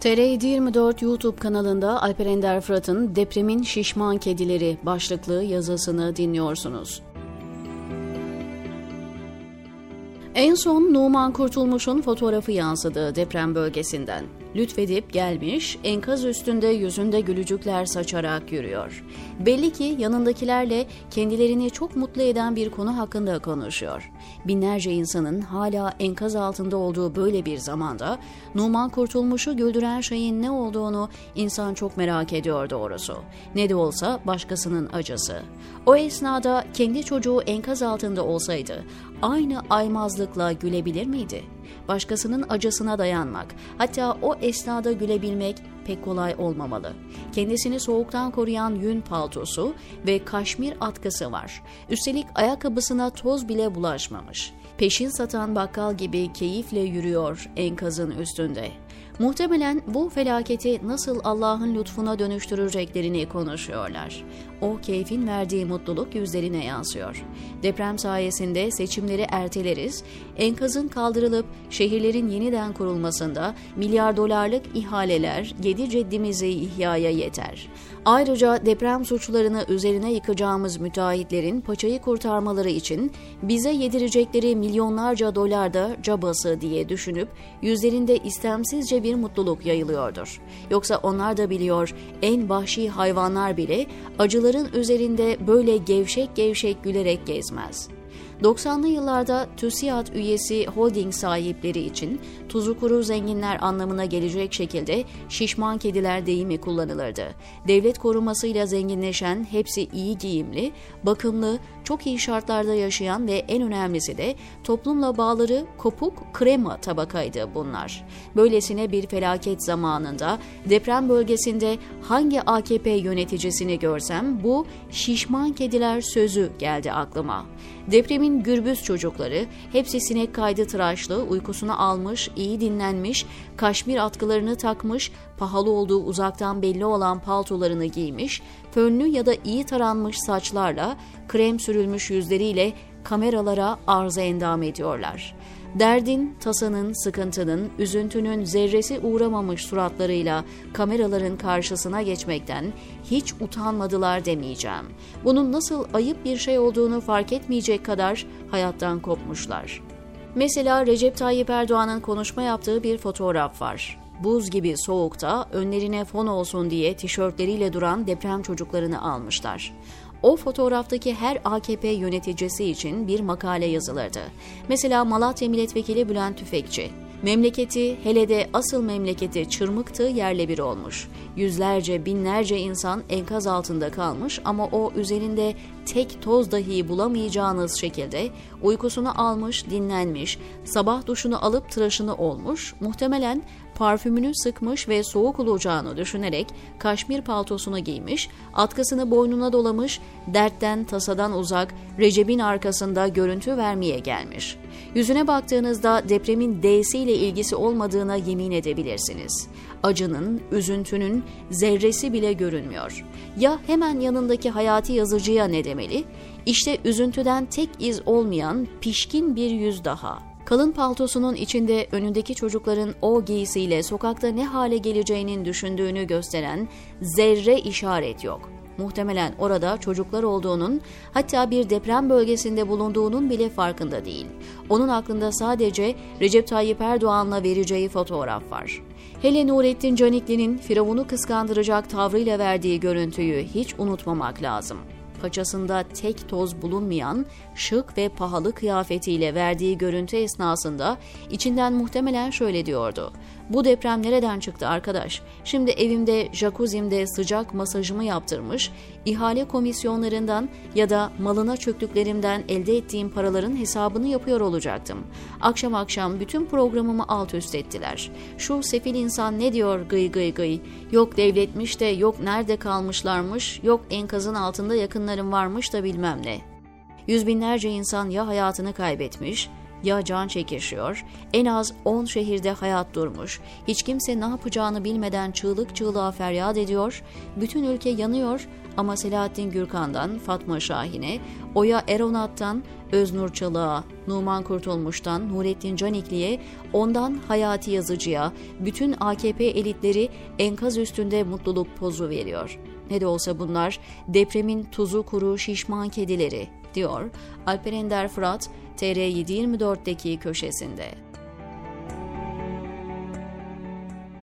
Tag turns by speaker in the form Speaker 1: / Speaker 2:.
Speaker 1: TR 24 YouTube kanalında Alper Ender Fırat'ın Depremin Şişman Kedileri başlıklı yazısını dinliyorsunuz. En son Numan Kurtulmuş'un fotoğrafı yansıdı deprem bölgesinden. Lütfedip gelmiş, enkaz üstünde yüzünde gülücükler saçarak yürüyor. Belli ki yanındakilerle kendilerini çok mutlu eden bir konu hakkında konuşuyor. Binlerce insanın hala enkaz altında olduğu böyle bir zamanda Numan Kurtulmuş'u güldüren şeyin ne olduğunu insan çok merak ediyor doğrusu. Ne de olsa başkasının acısı. O esnada kendi çocuğu enkaz altında olsaydı aynı aymazlıkla gülebilir miydi? Başkasının acısına dayanmak, hatta o esnada gülebilmek pek kolay olmamalı. Kendisini soğuktan koruyan yün paltosu ve kaşmir atkısı var. Üstelik ayakkabısına toz bile bulaşmamış. Peşin satan bakkal gibi keyifle yürüyor enkazın üstünde. Muhtemelen bu felaketi nasıl Allah'ın lütfuna dönüştüreceklerini konuşuyorlar. O keyfin verdiği mutluluk yüzlerine yansıyor. Deprem sayesinde seçimleri erteleriz, enkazın kaldırılıp şehirlerin yeniden kurulmasında milyar dolarlık ihaleler yedi ceddimizi ihyaya yeter. Ayrıca deprem suçlarını üzerine yıkacağımız müteahhitlerin paçayı kurtarmaları için bize yedirecekleri milyonlarca dolar da cabası diye düşünüp yüzlerinde istemsizce bir mutluluk yayılıyordur. Yoksa onlar da biliyor en vahşi hayvanlar bile acıların üzerinde böyle gevşek gevşek gülerek gezmez.'' 90'lı yıllarda TÜSİAD üyesi holding sahipleri için tuzu kuru zenginler anlamına gelecek şekilde şişman kediler deyimi kullanılırdı. Devlet korumasıyla zenginleşen, hepsi iyi giyimli, bakımlı, çok iyi şartlarda yaşayan ve en önemlisi de toplumla bağları kopuk krema tabakaydı bunlar. Böylesine bir felaket zamanında deprem bölgesinde hangi AKP yöneticisini görsem bu şişman kediler sözü geldi aklıma. Depremin gürbüz çocukları hepsi sinek kaydı tıraşlı, uykusunu almış, iyi dinlenmiş, kaşmir atkılarını takmış, pahalı olduğu uzaktan belli olan paltolarını giymiş, fönlü ya da iyi taranmış saçlarla, krem sürülmüş yüzleriyle kameralara arıza endam ediyorlar. Derdin, tasanın, sıkıntının, üzüntünün zerresi uğramamış suratlarıyla kameraların karşısına geçmekten hiç utanmadılar demeyeceğim. Bunun nasıl ayıp bir şey olduğunu fark etmeyecek kadar hayattan kopmuşlar. Mesela Recep Tayyip Erdoğan'ın konuşma yaptığı bir fotoğraf var buz gibi soğukta önlerine fon olsun diye tişörtleriyle duran deprem çocuklarını almışlar. O fotoğraftaki her AKP yöneticisi için bir makale yazılırdı. Mesela Malatya Milletvekili Bülent Tüfekçi, Memleketi, hele de asıl memleketi çırmıktı yerle bir olmuş. Yüzlerce, binlerce insan enkaz altında kalmış ama o üzerinde tek toz dahi bulamayacağınız şekilde uykusunu almış, dinlenmiş, sabah duşunu alıp tıraşını olmuş, muhtemelen parfümünü sıkmış ve soğuk olacağını düşünerek kaşmir paltosunu giymiş, atkısını boynuna dolamış, dertten tasadan uzak Recep'in arkasında görüntü vermeye gelmiş. Yüzüne baktığınızda depremin D'siyle ilgisi olmadığına yemin edebilirsiniz. Acının, üzüntünün zerresi bile görünmüyor. Ya hemen yanındaki hayati yazıcıya ne demeli? İşte üzüntüden tek iz olmayan pişkin bir yüz daha.'' Kalın paltosunun içinde önündeki çocukların o giysiyle sokakta ne hale geleceğinin düşündüğünü gösteren zerre işaret yok. Muhtemelen orada çocuklar olduğunun, hatta bir deprem bölgesinde bulunduğunun bile farkında değil. Onun aklında sadece Recep Tayyip Erdoğan'la vereceği fotoğraf var. Hele Nurettin Canikli'nin Firavun'u kıskandıracak tavrıyla verdiği görüntüyü hiç unutmamak lazım paçasında tek toz bulunmayan şık ve pahalı kıyafetiyle verdiği görüntü esnasında içinden muhtemelen şöyle diyordu. Bu deprem nereden çıktı arkadaş? Şimdi evimde jacuzzimde sıcak masajımı yaptırmış, ihale komisyonlarından ya da malına çöktüklerimden elde ettiğim paraların hesabını yapıyor olacaktım. Akşam akşam bütün programımı alt üst ettiler. Şu sefil insan ne diyor gıy gıy gıy? Yok devletmiş de yok nerede kalmışlarmış, yok enkazın altında yakınlarım varmış da bilmem ne. Yüz binlerce insan ya hayatını kaybetmiş ya can çekişiyor, en az 10 şehirde hayat durmuş, hiç kimse ne yapacağını bilmeden çığlık çığlığa feryat ediyor, bütün ülke yanıyor ama Selahattin Gürkan'dan Fatma Şahin'e, Oya Eronat'tan Öznur Çalık'a, Numan Kurtulmuş'tan Nurettin Canikli'ye, ondan Hayati Yazıcı'ya, bütün AKP elitleri enkaz üstünde mutluluk pozu veriyor. Ne de olsa bunlar depremin tuzu kuru şişman kedileri, diyor Alper Ender Fırat, TR724'deki köşesinde.